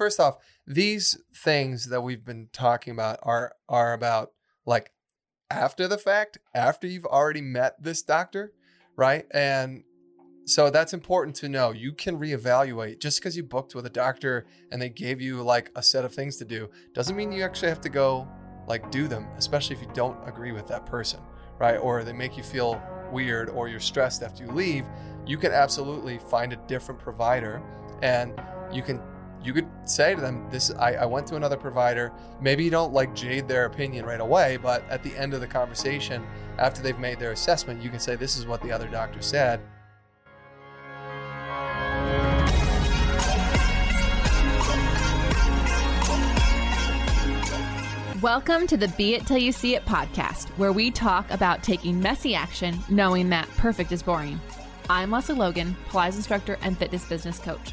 first off, these things that we've been talking about are are about like after the fact, after you've already met this doctor, right? And so that's important to know. You can reevaluate just because you booked with a doctor and they gave you like a set of things to do doesn't mean you actually have to go like do them, especially if you don't agree with that person, right? Or they make you feel weird or you're stressed after you leave. You can absolutely find a different provider and you can you could say to them this I, I went to another provider maybe you don't like jade their opinion right away but at the end of the conversation after they've made their assessment you can say this is what the other doctor said Welcome to the Be It Till You See It podcast, where we talk about taking messy action, knowing that perfect is boring. I'm Lesley Logan, Pilates instructor and fitness business coach.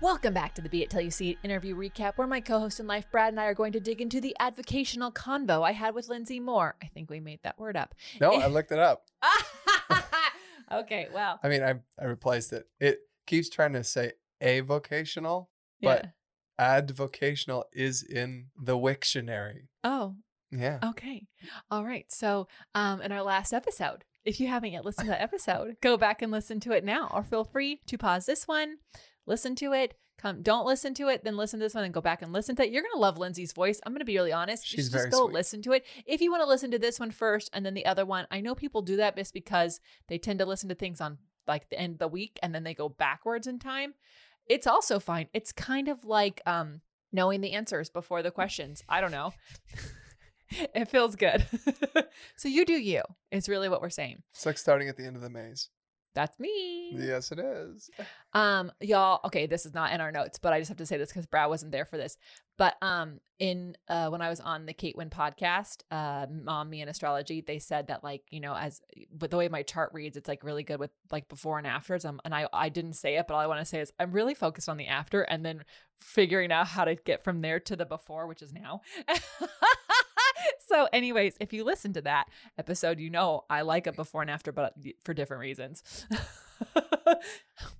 Welcome back to the Be It Till You See It interview recap, where my co host in life, Brad, and I are going to dig into the advocational convo I had with Lindsay Moore. I think we made that word up. no i looked it up okay, well, i mean i, I replaced it it keeps trying to say a vocational but yeah. advocational is in the wiktionary Oh, yeah Okay. All right. So, um, in our last episode, if you haven't yet listened to that episode, go back and listen to it now, or feel free to pause this one, listen to it. Come, don't listen to it, then listen to this one and go back and listen to it. You're gonna love Lindsay's voice. I'm gonna be really honest. She's should very just go sweet. listen to it. If you want to listen to this one first and then the other one, I know people do that just because they tend to listen to things on like the end of the week and then they go backwards in time. It's also fine. It's kind of like um knowing the answers before the questions. I don't know. it feels good. so you do you. Is really what we're saying. it's like starting at the end of the maze That's me. yes it is Um, y'all, okay, this is not in our notes, but I just have to say this because Brad wasn't there for this. But um, in uh, when I was on the Kate Wynn podcast, uh, Mom Me and Astrology, they said that like you know as with the way my chart reads, it's like really good with like before and afters. Um, and I I didn't say it, but all I want to say is I'm really focused on the after, and then figuring out how to get from there to the before, which is now. so, anyways, if you listen to that episode, you know I like a before and after, but for different reasons.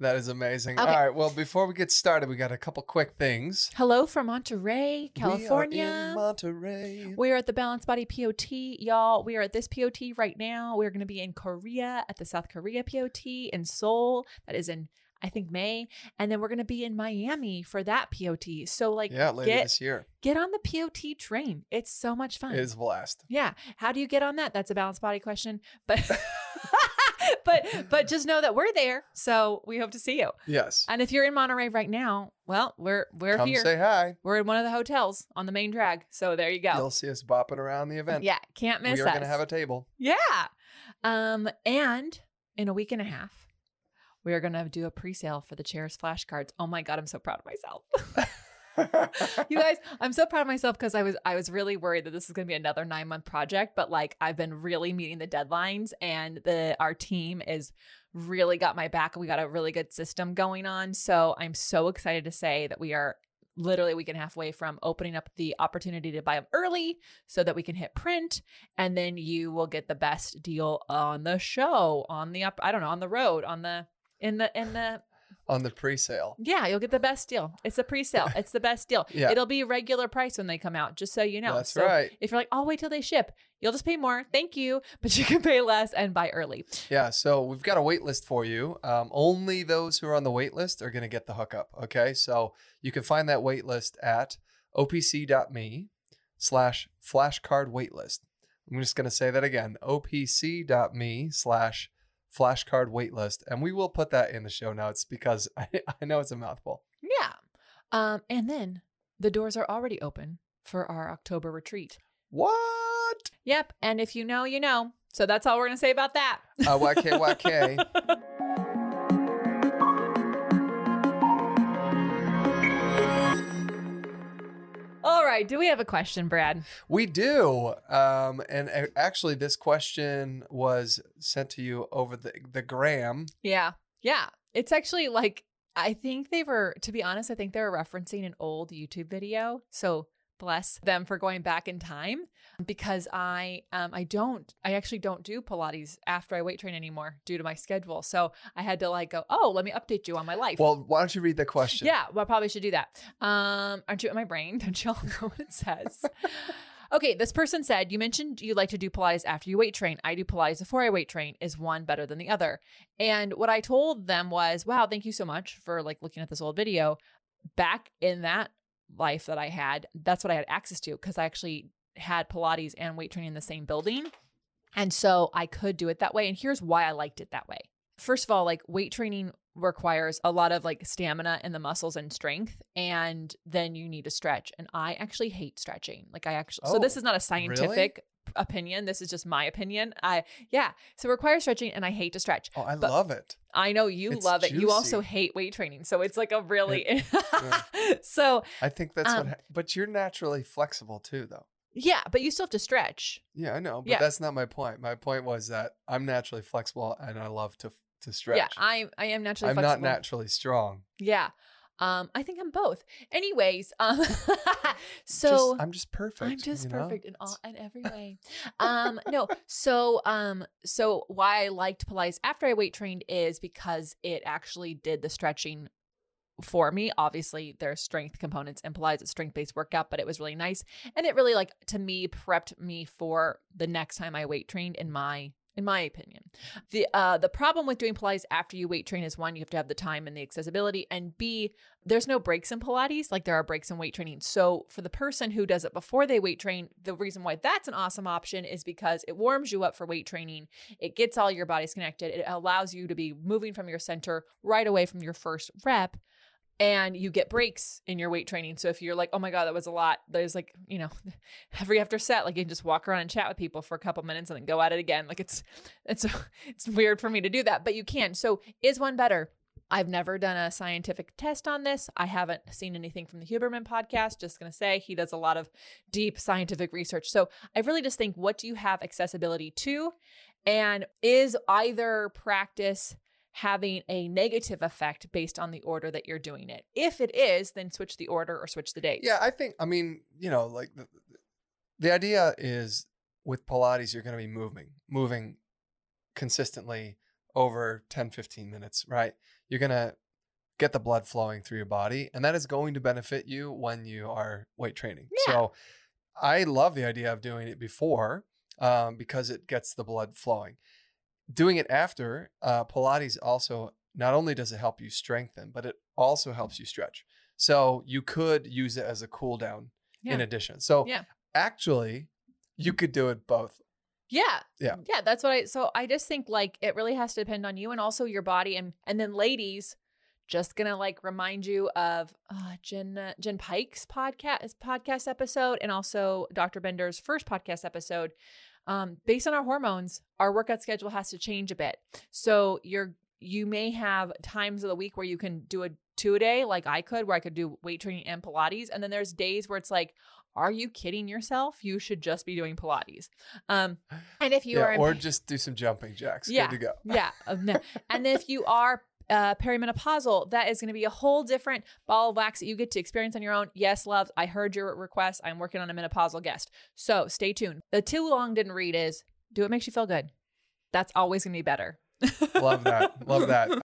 that is amazing Okay. all right well before we get started we got a couple quick things Hello from Monterey, California. we are monterey at the Balanced Body POT, y'all. We are at this POT right now. We're going to be in Korea at the South Korea POT in Seoul. That is in I think May, and then we're going to be in Miami for that POT. So like yeah later get this year get on the POT train. It's so much fun. it is a blast Yeah. How do you get on that? That's a balanced Body question. But but but just know that we're there. So we hope to see you. yes And if you're in Monterey right now, well, we're we're come here. say hi We're in one of the hotels on the main drag. So there you go. you'll see us bopping around the event Yeah, can't miss we are us. to have a table yeah. Um, and in a week and a half, we are gonna do a pre-sale for the chairs flashcards. Oh my god, I'm so proud of myself. you guys, I'm so proud of myself because I was I was really worried that this is gonna be another nine month project, but like I've been really meeting the deadlines and the our team is really got my back. We got a really good system going on. So I'm so excited to say that we are literally a week and a half away from opening up the opportunity to buy them early so that we can hit print and then you will get the best deal on the show on the up i don't know on the road on the in the in the on the pre-sale. Yeah you'll get the best deal. It's a pre-sale. It's the best deal. Yeah. it'll be regular price when they come out just so you know. That's So right. if you're like i'll wait till they ship you'll just pay more. Thank you. But you can pay less and buy early. Yeah, so we've got a wait list for you. Um, only those who are on the wait list are going to get the hookup. Okay, so you can find that wait list at opc.me slash flashcard waitlist. I'm just going to say that again. opc.me slash flashcard waitlist. And we will put that in the show notes because I, I know it's a mouthful. yeah um and then the doors are already open for our october retreat What? yep and if you know you know so that's all we're gonna say about that Uh, YK, YK. right. Do we have a question, Brad? We do. Um, and actually, this question was sent to you over the, the gram. Yeah. Yeah. It's actually like, I think they were, to be honest, I think they were referencing an old YouTube video. So bless them for going back in time because I um I don't I actually don't do Pilates after I weight train anymore due to my schedule. So I had to like go, oh, let me update you on my life. Well, why don't you read the question? Yeah, well, I probably should do that. Um, aren't you in my brain? Don't you all know what it says? okay, this person said, You mentioned you like to do Pilates after you weight train. I do Pilates before I weight train. Is one better than the other? And what I told them was, Wow, thank you so much for like looking at this old video. Back in that life that I had, that's what I had access to because I actually had Pilates and weight training in the same building. And so I could do it that way. And here's why I liked it that way. First of all, like weight training requires a lot of like stamina in the muscles and strength and then you need to stretch and i actually hate stretching like i actually so this Oh, is not a scientific opinion this is just my opinion i yeah so it requires stretching and i hate to stretch Oh, I But- love it. i know you It's love it you also hate weight training so it's like a really so I think that's Um, what. Ha- but you're naturally flexible too, though. yeah but you still have to stretch Yeah, I know, but Yeah. that's not my point. My point was that I'm naturally flexible and I love to to stretch. yeah i i am naturally I'm flexible not naturally strong. yeah um i think i'm both anyways um so Just- I'm just perfect. I'm just you know? perfect in all in every way. Um, no, so um, so why I liked Pilates after I weight trained is because it actually did the stretching for me. Obviously, there's strength components in Pilates, it's a strength based workout, but it was really nice, and it really like to me prepped me for the next time I weight trained. In my in my opinion, the uh the problem with doing Pilates after you weight train is one, you have to have the time and the accessibility, and B, there's no breaks in Pilates like there are breaks in weight training. So for the person who does it before they weight train, the reason why that's an awesome option is because it warms you up for weight training. It gets all your bodies connected. It allows you to be moving from your center right away from your first rep. And you get breaks in your weight training. So if you're like, oh my God, that was a lot, there's like, you know, every after set, like you can just walk around and chat with people for a couple minutes and then go at it again. Like it's it's it's weird for me to do that, but you can. So is one better? I've never done a scientific test on this. I haven't seen anything from the Huberman podcast. Just going to say he does a lot of deep scientific research. So I really just think what do you have accessibility to? And is either practice having a negative effect based on the order that you're doing it? If it is, then switch the order or switch the days. Yeah, I think. I mean, you know, like the, the idea is with Pilates, you're going to be moving, moving consistently over 10, 15 minutes, right? You're going to get the blood flowing through your body, and that is going to benefit you when you are weight training. Yeah. So I love the idea of doing it before um, because it gets the blood flowing. Doing it after, uh, Pilates also not only does it help you strengthen, but it also helps you stretch. So you could use it as a cool down in addition. So Yeah. actually, you could do it both. Yeah. Yeah. Yeah, that's what I so I just think like it really has to depend on you and also your body and and then ladies just gonna like remind you of uh, Jen uh, Jen Pike's podcast podcast episode and also Dr. Bender's first podcast episode. Um, based on our hormones, our workout schedule has to change a bit. So you're you may have times of the week where you can do a two a day, like I could, where I could do weight training and Pilates, and then there's days where it's like, are you kidding yourself? You should just be doing Pilates. Um, and if you yeah, are in or just do some jumping jacks. Yeah. Good to go. yeah. And if you are uh, perimenopausal, that is going to be a whole different ball of wax that you get to experience on your own. Yes, loves, I heard your request. I'm working on a menopausal guest. So stay tuned. The too long didn't read is do what makes you feel good. That's always going to be better. Love that. Love that.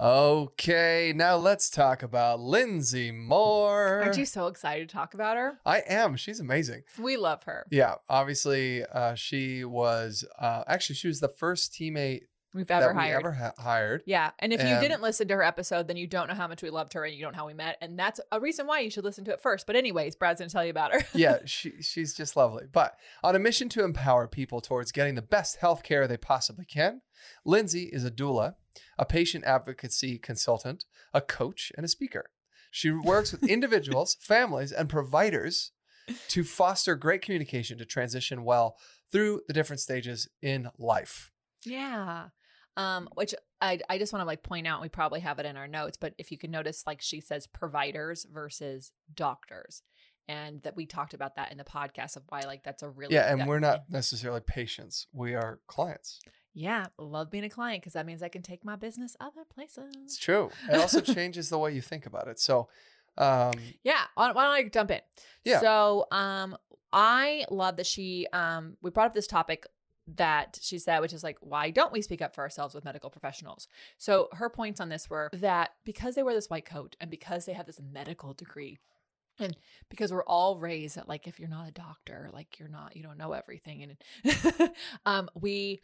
Okay, now let's talk about Lindsay Moore. Aren't you so excited to talk about her? I am. She's amazing. We love her. Yeah, obviously, uh, she was uh, actually she was the first teammate We've ever that we hired. ever ha- hired. Yeah. And if you didn't listen to her episode, then you don't know how much we loved her and you don't know how we met. And that's a reason why you should listen to it first. But, anyways, Brad's going to tell you about her. yeah, she she's just lovely. But on a mission to empower people towards getting the best health care they possibly can, Lindsay is a doula, a patient advocacy consultant, a coach, and a speaker. She works with individuals, families, and providers to foster great communication to transition well through the different stages in life. Yeah. Um, which I, I just want to like point out, we probably have it in our notes, but if you can notice, like she says providers versus doctors. And that we talked about that in the podcast of why like that's a really Yeah, and we're not necessarily patients. We are clients. Yeah, love being a client because that means I can take my business other places. It's true. It also changes the way you think about it. So, um, Yeah, why don't I jump in? Yeah. So, um, I love that she um we brought up this topic that she said, which is like, why don't we speak up for ourselves with medical professionals? So her points on this were that because they wear this white coat and because they have this medical degree. And because we're all raised that, like, if you're not a doctor, like you're not, you don't know everything, and um, we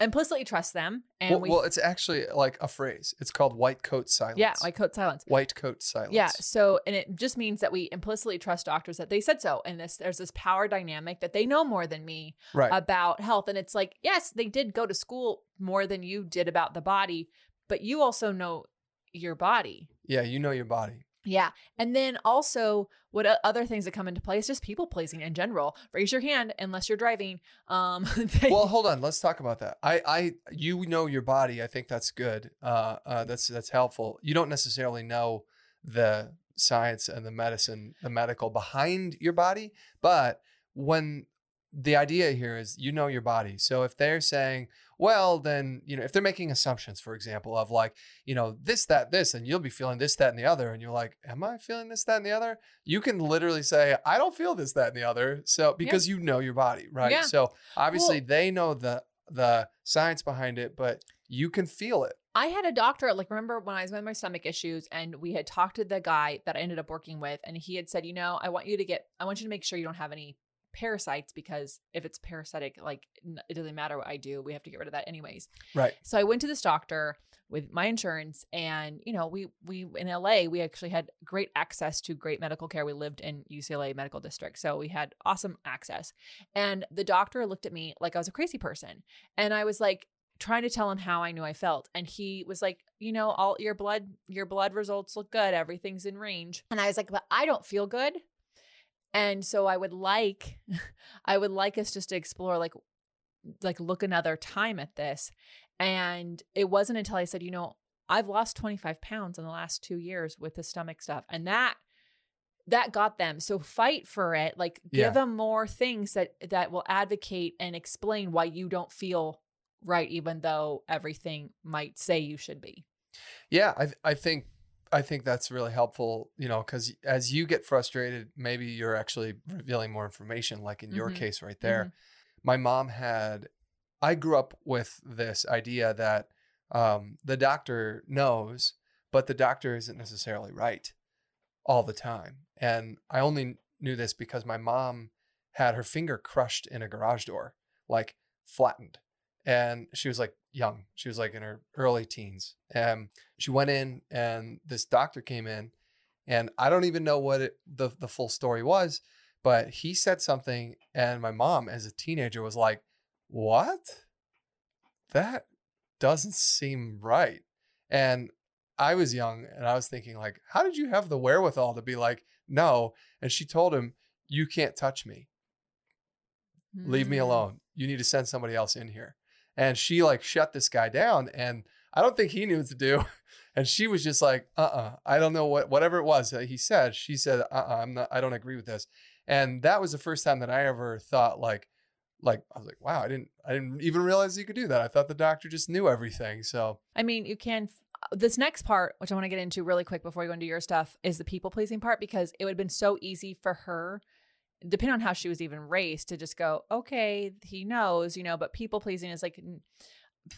implicitly trust them, and well, we, well, it's actually like a phrase. It's called white coat silence. yeah, white coat silence. white coat silence. Yeah. So, and it just means that we implicitly trust doctors that they said so. And this, there's this power dynamic that they know more than me Right. about health. And it's like, yes, they did go to school more than you did about the body, but you also know your body. yeah, you know your body. Yeah. And then also, what other things that come into play is just people pleasing in general. Raise your hand unless you're driving. Um, they- Well, hold on. Let's talk about that. I, I, you know your body. I think that's good. Uh, uh, that's that's helpful. You don't necessarily know the science and the medicine, the medical behind your body, but when the idea here is you know your body. So if they're saying, well, then, you know, if they're making assumptions, for example, of like, you know, this, that, this, and you'll be feeling this, that, and the other, and you're like, am I feeling this, that, and the other? You can literally say, I don't feel this, that, and the other. So because you know your body, right? Yeah. So obviously Well- they know the the science behind it, but you can feel it. I had a doctor, like, remember when I was with my stomach issues and we had talked to the guy that I ended up working with, and he had said, you know, I want you to get, I want you to make sure you don't have any parasites because if it's parasitic, like, it doesn't matter what I do, we have to get rid of that anyways. Right. So I went to this doctor with my insurance and you know we we in LA we actually had great access to great medical care we lived in UCLA medical district so we had awesome access and the doctor looked at me like I was a crazy person and I was like trying to tell him how I knew I felt and he was like you know all your blood your blood results look good everything's in range and I was like but I don't feel good and so I would like I would like us just to explore like like look another time at this and it wasn't until I said, you know, I've lost 25 pounds in the last two years with the stomach stuff. And that that got them. So fight for it. Like give Yeah. them more things that that will advocate and explain why you don't feel right, even though everything might say you should be. Yeah, I I think I think that's really helpful, you know, because as you get frustrated, maybe you're actually revealing more information, like in your Mhm. case right there. My mom had, I grew up with this idea that um, the doctor knows, but the doctor isn't necessarily right all the time. And I only knew this because my mom had her finger crushed in a garage door, like flattened. And she was like young. She was like in her early teens. And she went in and this doctor came in and I don't even know what it, the the full story was, but he said something and my mom as a teenager was like, "What? That doesn't seem right." And I was young and I was thinking like, "How did you have the wherewithal to be like, no?" And she told him, "You can't touch me. Leave me Mm. alone. You need to send somebody else in here." And she like shut this guy down and I don't think he knew what to do. And she was just like, uh-uh, I don't know what, whatever it was that he said, she said, uh-uh, I'm not, I don't agree with this. And that was the first time that I ever thought like, like I was like, wow, I didn't, I didn't even realize you could do that. I thought the doctor just knew everything. So I mean, you can. uh, This next part, which I want to get into really quick before we go into your stuff, is the people pleasing part because it would have been so easy for her, depending on how she was even raised, to just go, okay, he knows, you know. But people pleasing is like,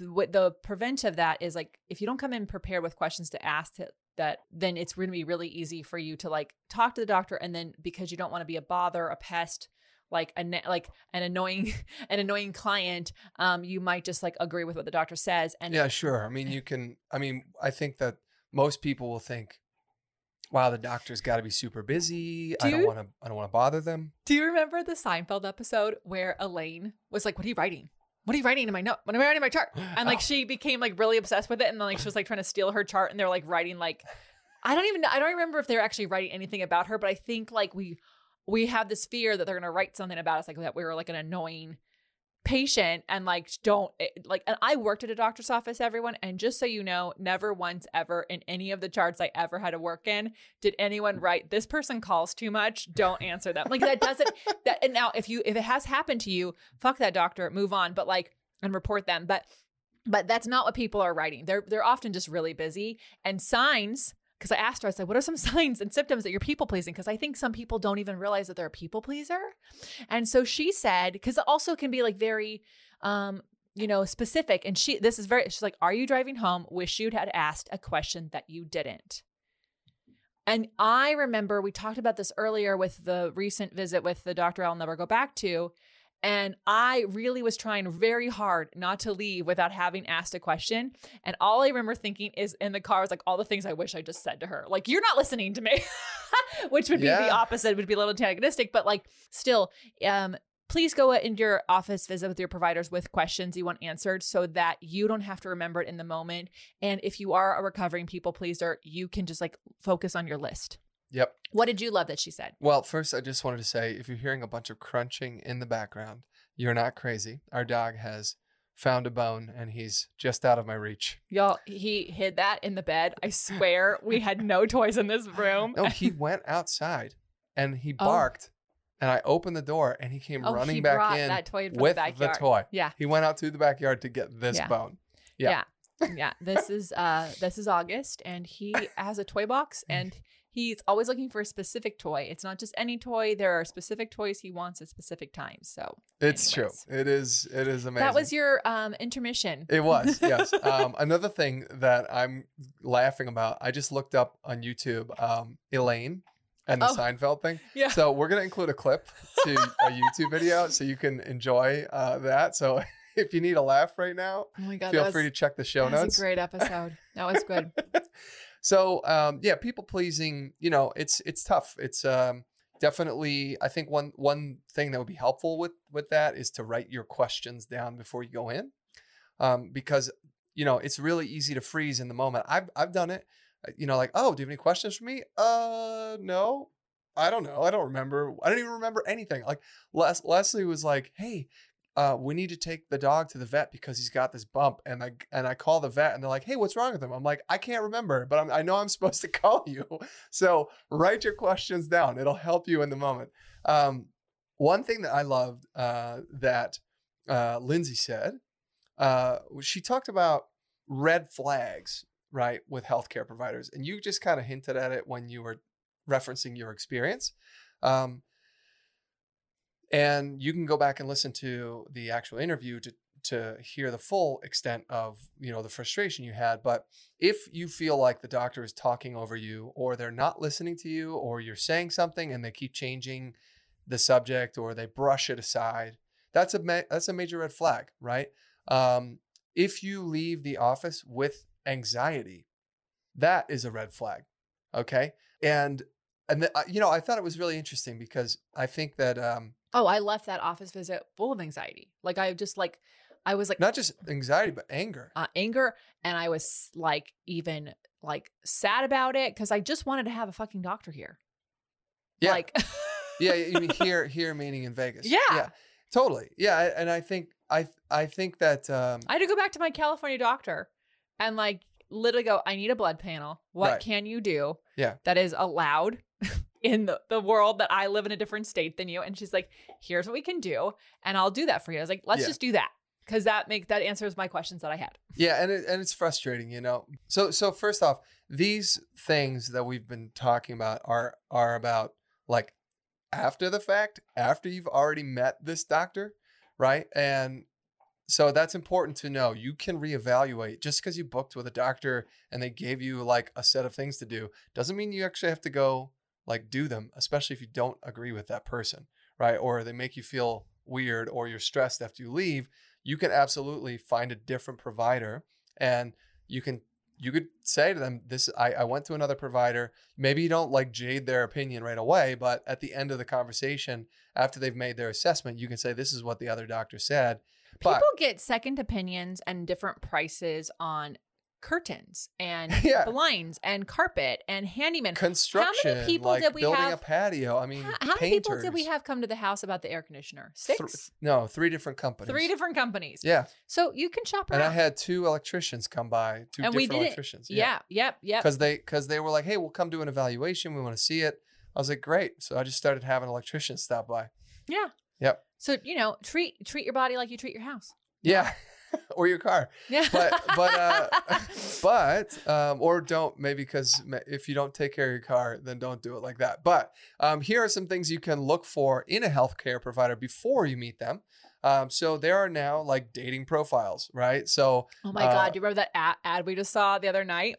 what the prevent of that is like, if you don't come in prepared with questions to ask to, that, then it's going to be really easy for you to like talk to the doctor, and then because you don't want to be a bother, a pest, like a like an annoying an annoying client um you might just like agree with what the doctor says and yeah, sure. I mean, you can. I mean, I think that most people will think, wow, the doctor's got to be super busy. I don't want to. I don't want to bother them. Do you remember the Seinfeld episode where Elaine was like, "What are you writing? What are you writing in my note? What am I writing in my chart?" And like Oh. she became like really obsessed with it, and then like she was like trying to steal her chart, and they're like writing like, I don't even I don't remember if they're actually writing anything about her, but I think like we we have this fear that they're gonna write something about us, like that we were like an annoying patient and like don't eh, like and I worked at a doctor's office everyone and just so you know never once ever in any of the charts I ever had to work in did anyone write this person calls too much don't answer them. Like that doesn't that and now if you if it has happened to you fuck that doctor move on but like and report them. But but that's not what people are writing. They're they're often just really busy and signs because I asked her, I said, what are some signs and symptoms that you're people pleasing? Because I think some people don't even realize that they're a people pleaser. And so she said, because it also can be like very, um, you know, specific. And she, this is very, she's like, are you driving home? Wish you'd had asked a question that you didn't. And I remember we talked about this earlier with the recent visit with the doctor I'll never go back to. And I really was trying very hard not to leave without having asked a question. And all I remember thinking is in the car was like all the things I wish I just said to her. Like, you're not listening to me, which would be the opposite, would be a little antagonistic, but like still, um, please go into your office visit with your providers with questions you want answered so that you don't have to remember it in the moment. And if you are a recovering people pleaser, you can just like focus on your list. Yep. What did you love that she said? Well, first, I just wanted to say if you're hearing a bunch of crunching in the background, you're not crazy. Our dog has found a bone and he's just out of my reach. Y'all, he hid that in the bed. I swear we had no toys in this room. No, he went outside and he Oh. barked, and I opened the door and he came Oh, running he back brought in that toy with the backyard. toy. Yeah. He went out to the backyard to get this Yeah. bone. Yeah. Yeah. Yeah. This is uh this is August and he has a toy box and he's always looking for a specific toy. It's not just any toy. There are specific toys he wants at specific times. So It's Anyways. true. It is. It is amazing. that was your um intermission. It was, yes. Um, another thing that I'm laughing about, I just looked up on YouTube um, Elaine and the Oh. Seinfeld thing. Yeah. So we're going to include a clip to a YouTube video so you can enjoy uh, that. So if you need a laugh right now, oh my god. feel that free to check the show that was notes. a great episode. That was good. So um, yeah, people pleasing, you know, it's it's tough. It's um, definitely. I think one one thing that would be helpful with with that is to write your questions down before you go in, um, because you know it's really easy to freeze in the moment. I've I've done it. Uh, You know, like oh, do you have any questions for me? Uh, no. I don't know. I don't remember. I don't even remember anything. Like Les- Lesley was like, "Hey, uh, we need to take the dog to the vet because he's got this bump." And I and I call the vet, and they're like, "Hey, what's wrong with him?" I'm like, "I can't remember, but I'm, I know I'm supposed to call you." So write your questions down. It'll help you in the moment. Um, one thing that I loved uh, that uh, Lindsay said, uh, she talked about red flags, right, with healthcare providers, and you just kind of hinted at it when you were referencing your experience. Um, and you can go back and listen to the actual interview to to hear the full extent of you know the frustration you had but if you feel like the doctor is talking over you or they're not listening to you or you're saying something and they keep changing the subject or they brush it aside that's a ma- that's a major red flag right? Um, if you leave the office with anxiety that is a red flag okay? And and the, uh, you know i thought it was really interesting because i think that um, Oh, I left that office visit full of anxiety. Like I just like I was like not just anxiety but anger uh, anger and I was like even like sad about it because I just wanted to have a fucking doctor here. yeah Like yeah you mean here here meaning in vegas Yeah. yeah totally yeah and i think i i think that um I had to go back to my California doctor and like literally go, I need a blood panel. What Right. can you do? Yeah. That is allowed in the, the world that I live in a different state than you. And she's like, here's what we can do. And I'll do that for you. I was like, let's Yeah. just do that. Cause that make that answers my questions that I had. Yeah, and it, and it's frustrating, you know. So so first off, these things that we've been talking about are are about like after the fact, after you've already met this doctor, right? And so that's important to know. You can reevaluate just because you booked with a doctor and they gave you like a set of things to do doesn't mean you actually have to go like do them, especially if you don't agree with that person, right? Or they make you feel weird or you're stressed after you leave you can absolutely find a different provider and you can you could say to them this I, I went to another provider maybe you don't like jade their opinion right away but at the end of the conversation after they've made their assessment you can say this is what the other doctor said People but get second opinions and different prices on curtains and Yeah. blinds and carpet and handyman. construction How many people like did we building a patio i mean How, how many people did we have come to the house about the air conditioner? Th- Six? no three different companies Three different companies. yeah So you can shop around. and i had two electricians come by two And different electricians yeah, yep, yep. because they because they were like, "Hey, we'll come do an evaluation. We want to see it." I was like, "Great!" So I just started having electricians stop by. Yeah. Yep. So, you know, treat treat your body like you treat your house. Yeah, or your car, Yeah. but but uh, but um, or don't maybe because if you don't take care of your car, then don't do it like that. But um, here are some things you can look for in a healthcare provider before you meet them. Um, so there are now like dating profiles, right? So oh my uh, God. Do you remember that ad, ad we just saw the other night?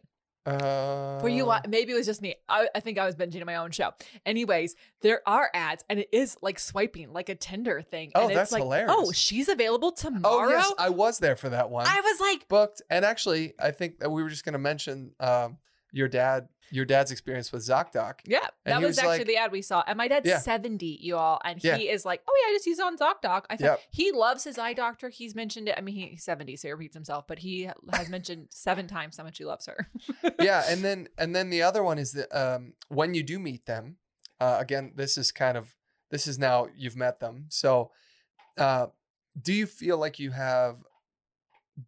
Uh, Were you maybe it was just me. I, I think I was binging my own show. Anyways, there are ads and it is like swiping, like a Tinder thing. Oh, and it's that's like, hilarious. Oh, she's available tomorrow. Oh yes, I was there for that one. I was like, booked and actually i think that we were just going to mention um, your dad your dad's experience with ZocDoc. yeah, that was, was actually like- the ad we saw. And my dad's Yeah. 70, you all. And Yeah. he is like, oh, yeah, I just use on ZocDoc. I thought Yep. he loves his eye doctor. He's mentioned it. I mean, he's 70, so he repeats himself, but he has mentioned seven times how much he loves her. yeah, and then and then the other one is that um, when you do meet them, uh, again, this is kind of this is now you've met them. So, uh, do you feel like you have?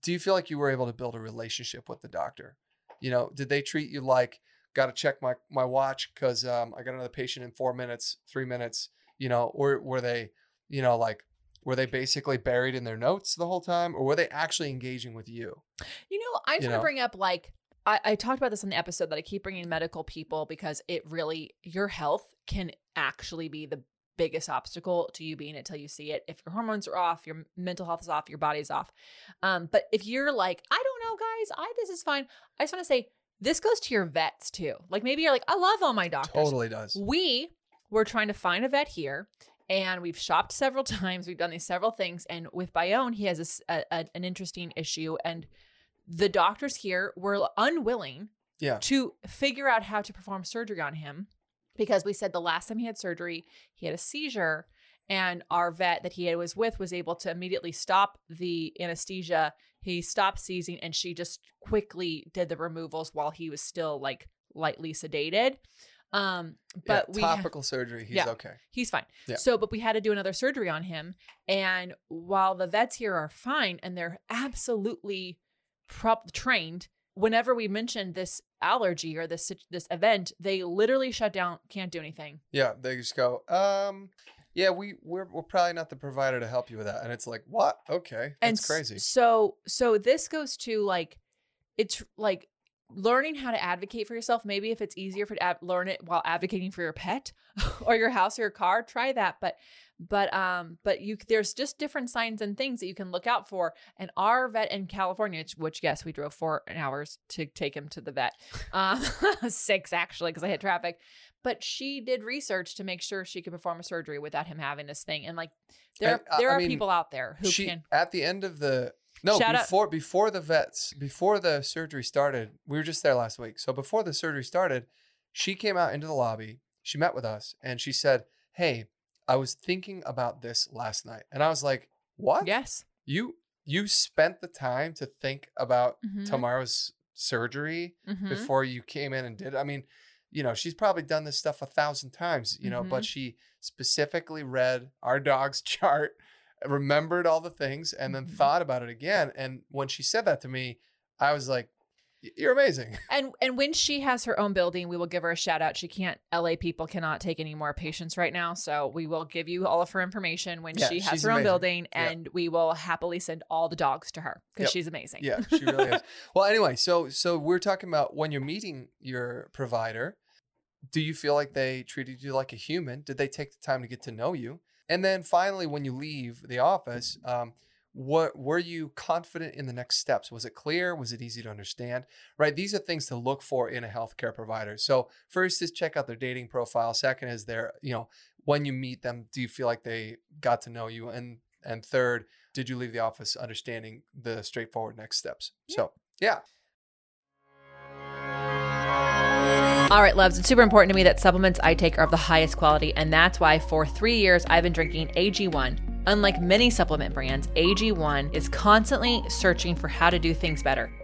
Do you feel like you were able to build a relationship with the doctor? You know, did they treat you like got to check my my watch because um, I got another patient in four minutes, three minutes? You know, or were they, you know, like were they basically buried in their notes the whole time, or were they actually engaging with you? You know, I just want to bring up like I, I talked about this in the episode that I keep bringing medical people because it really your health can actually be the biggest obstacle to you being it till you see it. If your hormones are off, your mental health is off, your body's off. Um, but if you're like, I don't guys, I this is fine. I just want to say this goes to your vets too. Like maybe you're like, I love all my doctors. Totally does. We were trying to find a vet here and we've shopped several times. We've done these several things. And with Bayonne, he has a a- an interesting issue. And the doctors here were unwilling Yeah. to figure out how to perform surgery on him because we said the last time he had surgery, he had a seizure. And our vet that he was with was able to immediately stop the anesthesia. He stopped seizing and she just quickly did the removals while he was still like lightly sedated. Um, but yeah, we topical surgery. He's Yeah. okay. he's fine. Yeah. So, but we had to do another surgery on him. And while the vets here are fine and they're absolutely prop trained, whenever we mentioned this allergy or this this event, they literally shut down, can't do anything. Yeah, they just go, um, yeah, we we're we're probably not the provider to help you with that, and it's like, what? Okay, and that's s- crazy. So, so this goes to like, it's like learning how to advocate for yourself. Maybe if it's easier for to learn it while advocating for your pet or your house or your car, try that. But, but, um, but you there's just different signs and things that you can look out for. And our vet in California, which, which yes, we drove four hours to take him to the vet, um, six actually because I hit traffic. But she did research to make sure she could perform a surgery without him having this thing. And like, there, And, there I are mean, people out there who she can. at the end of the no Shout out- before before the vets before the surgery started. We were just there last week, so before the surgery started, she came out into the lobby. She met with us, and she said, "Hey, I was thinking about this last night," and I was like, "What? Yes. You you spent the time to think about Mhm. tomorrow's surgery?" Mhm. before you came in and did. it. I mean, you know, she's probably done this stuff a thousand times, you know, Mm-hmm. but she specifically read our dog's chart, remembered all the things, and then Mhm. thought about it again. And when she said that to me, I was like, You're amazing. And and when she has her own building, we will give her a shout out. She can't LA people cannot take any more patients right now. So we will give you all of her information when Yeah, she has her own building and we will happily send all the dogs to her because Yep. she's amazing. Yeah, she really is. Well, anyway, so so we're talking about when you're meeting your provider, do you feel like they treated you like a human? Did they take the time to get to know you? And then finally, when you leave the office, um, what were you confident in the next steps? Was it clear? Was it easy to understand? Right? These are things to look for in a healthcare provider. So first is check out their dating profile. Second is their, you know, when you meet them, do you feel like they got to know you? And and third, did you leave the office understanding the straightforward next steps? So yeah. All right, loves, it's super important to me that supplements I take are of the highest quality, and that's why for three years I've been drinking AG1. Unlike many supplement brands, AG1 is constantly searching for how to do things better.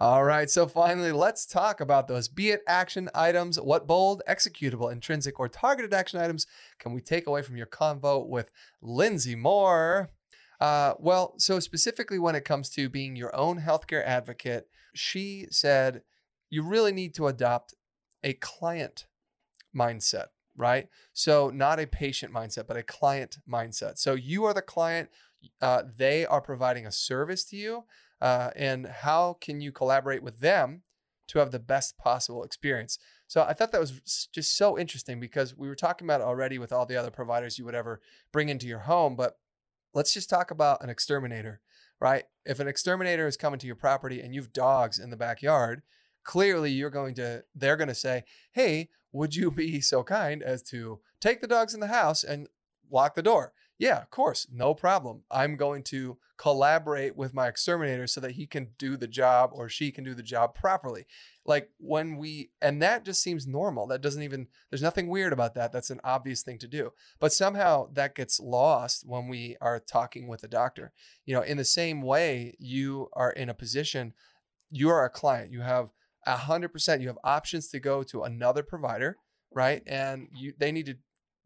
All right. So finally, let's talk about those be it action items. What bold, executable, intrinsic, or targeted action items can we take away from your convo with Lindsay Moore? Uh, well, so specifically when it comes to being your own healthcare advocate, she said you really need to adopt a client mindset, right? So not a patient mindset, but a client mindset. So you are the client. Uh, they are providing a service to you uh, and how can you collaborate with them to have the best possible experience? So i thought that was just so interesting because we were talking about already with all the other providers you would ever bring into your home but let's just talk about an exterminator right? If an exterminator is coming to your property and you've dogs in the backyard clearly you're going to they're going to say hey would you be so kind as to take the dogs in the house and lock the door yeah, of course, no problem. I'm going to collaborate with my exterminator so that he can do the job or she can do the job properly. Like when we, and that just seems normal. That doesn't even, there's nothing weird about that. That's an obvious thing to do. But somehow that gets lost when we are talking with a doctor. You know, in the same way, you are in a position, you are a client, you have a hundred percent, you have options to go to another provider, right? And you, they need to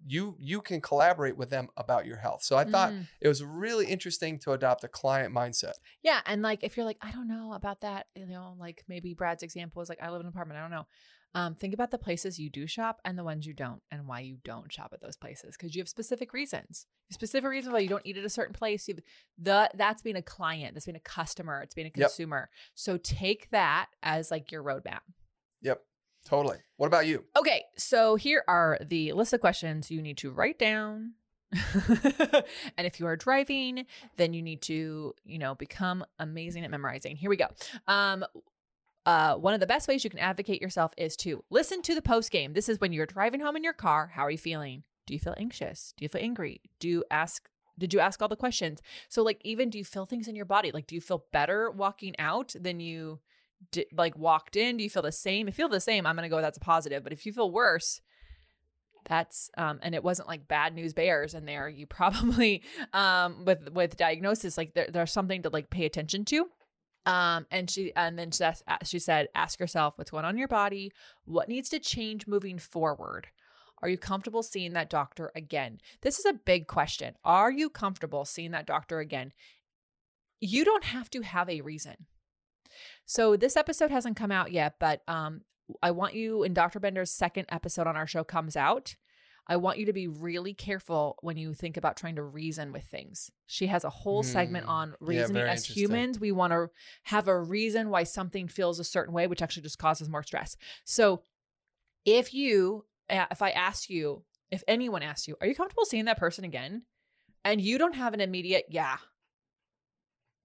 you you can collaborate with them about your health. So I thought Mm. it was really interesting to adopt a client mindset. Yeah, and like if you're like, I don't know about that, you know, like maybe Brad's example is like, I live in an apartment, I don't know. Um, think about the places you do shop and the ones you don't, and why you don't shop at those places because you have specific reasons. Specific reasons why you don't eat at a certain place. You've, the that's being a client, that's being a customer, it's being a Yep. consumer. So take that as like your roadmap. Yep, totally. What about you? Okay, so here are the list of questions you need to write down. and if you are driving, then you need to, you know, become amazing at memorizing. Here we go. Um uh, one of the best ways you can advocate yourself is to listen to the post game. This is when you're driving home in your car. How are you feeling? Do you feel anxious? Do you feel angry? Do you ask did you ask all the questions? So like even do you feel things in your body? Like do you feel better walking out than you di- like walked in? Do you feel the same? If you feel the same, I'm gonna go that's a positive. But if you feel worse, that's um and it wasn't like bad news bears in there you probably um with with diagnosis like there, there's something to like pay attention to um and she and then she, asked- she said ask yourself what's going on in your body what needs to change moving forward are you comfortable seeing that doctor again this is a big question are you comfortable seeing that doctor again you don't have to have a reason so this episode hasn't come out yet but um I want you in Dr. Bender's second episode on our show comes out. I want you to be really careful when you think about trying to reason with things. She has a whole segment Hmm. on reasoning. very As humans, we want to have a reason why something feels a certain way, which actually just causes more stress. So, if you, if I ask you, if anyone asks you, are you comfortable seeing that person again? And you don't have an immediate, yeah.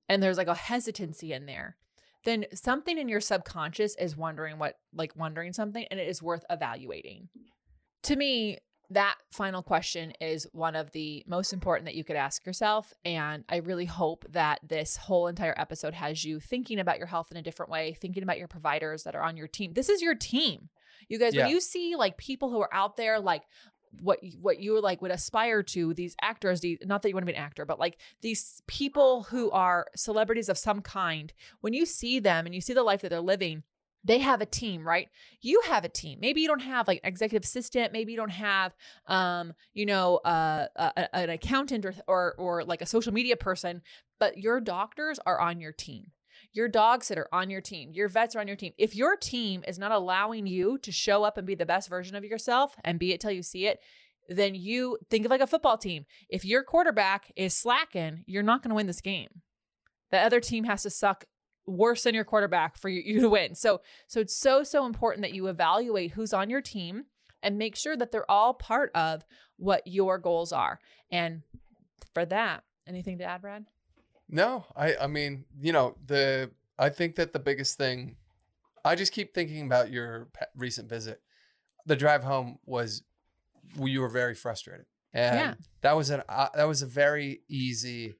And there's like a hesitancy in there then something in your subconscious is wondering what like wondering something and it is worth evaluating. To me that final question is one of the most important that you could ask yourself and i really hope that this whole entire episode has you thinking about your health in a different way thinking about your providers that are on your team. This is your team. You guys Yeah. when you see like people who are out there like what what you like would aspire to these actors these not that you want to be an actor but like these people who are celebrities of some kind when you see them and you see the life that they're living they have a team right? You have a team. Maybe you don't have like an executive assistant maybe you don't have um you know uh, a, an accountant or, or or like a social media person but your doctors are on your team your dog sitter on your team, your vets are on your team. If your team is not allowing you to show up and be the best version of yourself and be it till you see it, then you think of like a football team. If your quarterback is slacking, you're not going to win this game. The other team has to suck worse than your quarterback for you, you to win. So, so it's so so important that you evaluate who's on your team and make sure that they're all part of what your goals are. And for that, anything to add, Brad? No, I I mean, you know, the I think that the biggest thing I just keep thinking about your recent visit. The drive home was you were very frustrated. And Yeah. that was an uh, that was a very easy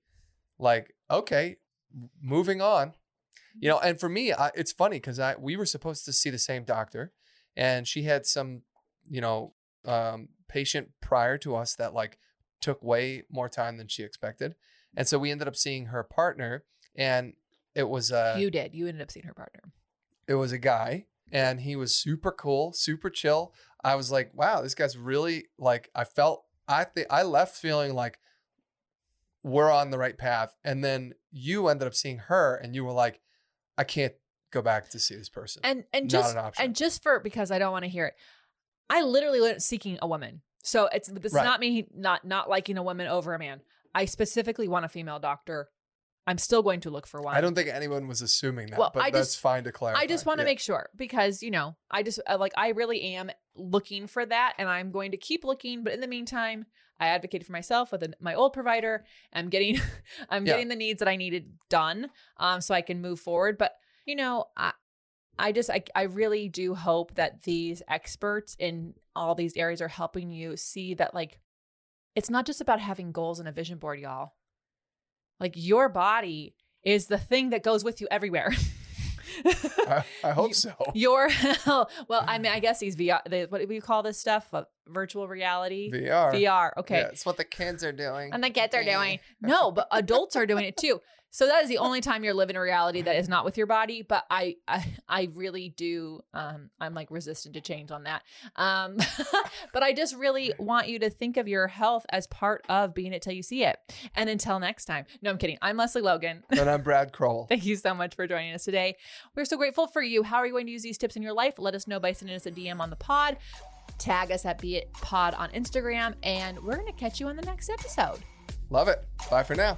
like okay, moving on. You know, and for me, I, it's funny cuz I we were supposed to see the same doctor and she had some, you know, um patient prior to us that like took way more time than she expected. And so we ended up seeing her partner and it was uh you did. You ended up seeing her partner. it was a guy and he was super cool, super chill. I was like, wow, this guy's really like I felt I think I left feeling like we're on the right path. And then you ended up seeing her and you were like, I can't go back to see this person. and and Not just an option. and just for because I don't want to hear it, I literally went seeking a woman. So it's this Right. is not me not not liking a woman over a man. I specifically want a female doctor. I'm still going to look for one. I don't think anyone was assuming that, Well, but I that's just- fine to clarify. I just want to Yeah. make sure because you know I just like I really am looking for that, and I'm going to keep looking. But in the meantime, I advocated for myself with my old provider. I'm getting I'm Yeah. getting the needs that I needed done, um, so I can move forward. But you know, I I just I I really do hope that these experts in all these areas are helping you see that like it's not just about having goals and a vision board, y'all. Like your body is the thing that goes with you everywhere. I, I hope You- so. Your well, I mean, I guess these VR. They, what do we call this stuff? Uh, virtual reality. VR. VR. Okay. Yeah, it's what the kids are doing. And the kids are doing no, but adults are doing it too. So that is the only time you're living a reality that is not with your body. But I, I, I really do. Um, I'm like resistant to change on that. Um, but I just really want you to think of your health as part of being it till you see it. And until next time. No, I'm kidding. I'm Lesley Logan. and I'm Brad Crowell. Thank you so much for joining us today. We're so grateful for you. How are you going to use these tips in your life? Let us know by sending us a DM on the pod. Tag us at Be It Pod on Instagram, and we're going to catch you on the next episode. Love it. Bye for now.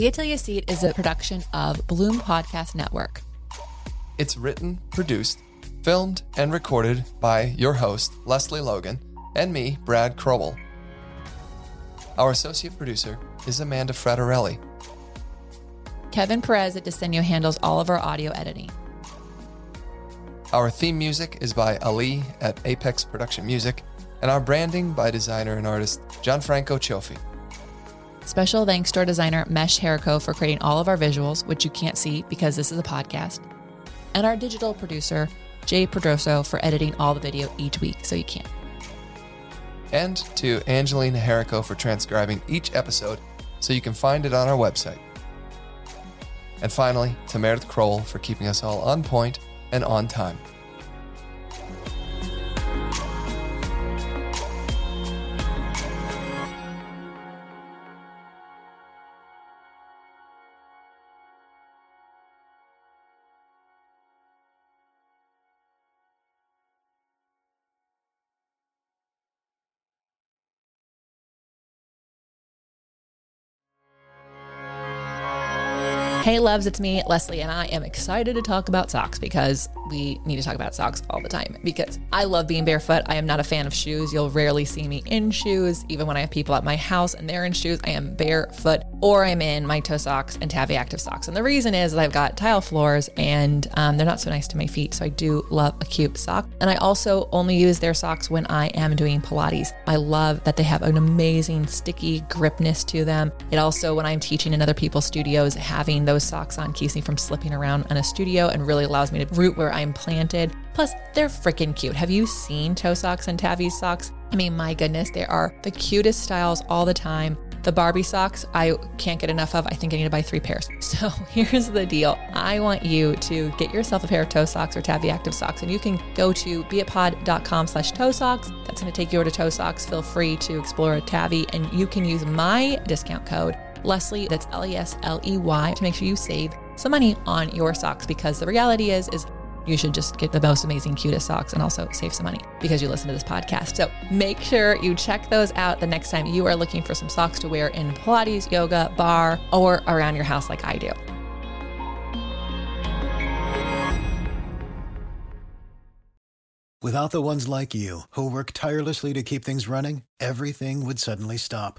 Be It Till You See It is a production of Bloom Podcast Network. It's written, produced, filmed, and recorded by your host, Lesley Logan, and me, Brad Crowell. Our associate producer is Amanda Fraterelli. Kevin Perez at Disenyo handles all of our audio editing. Our theme music is by Ali at Apex Production Music, and our branding by designer and artist Gianfranco Cioffi. Special thanks to our designer Mesh Herico for creating all of our visuals, which you can't see because this is a podcast, and our digital producer Jay Pedroso for editing all the video each week so you can't. And to Angelina Herico for transcribing each episode so you can find it on our website. And finally, to Meredith Crowell for keeping us all on point and on time. Loves, it's me, Lesley, and I am excited to talk about socks because we need to talk about socks all the time. Because I love being barefoot. I am not a fan of shoes. You'll rarely see me in shoes. Even when I have people at my house and they're in shoes, I am barefoot or I'm in my ToeSox and Tavi Active socks. And the reason is I've got tile floors and um, they're not so nice to my feet. So I do love a cute sock. And I also only use their socks when I am doing Pilates. I love that they have an amazing sticky gripness to them. It also, when I'm teaching in other people's studios, having those socks on keeps me from slipping around in a studio and really allows me to root where I'm planted. Plus, they're freaking cute. Have you seen ToeSox and Tavi's socks? I mean, my goodness, they are the cutest styles all the time. The Barbie socks, I can't get enough of. I think I need to buy three pairs. So here's the deal. I want you to get yourself a pair of ToeSox or Tavi Active socks, and you can go to beitpod.com slash toesox. That's going to take you over to ToeSox. Feel free to explore a Tavi, and you can use my discount code Lesley, that's L E S L E Y, to make sure you save some money on your socks because the reality is, is you should just get the most amazing, cutest socks and also save some money because you listen to this podcast. So make sure you check those out the next time you are looking for some socks to wear in Pilates, yoga, barre, or around your house like I do. Without the ones like you, who work tirelessly to keep things running, everything would suddenly stop.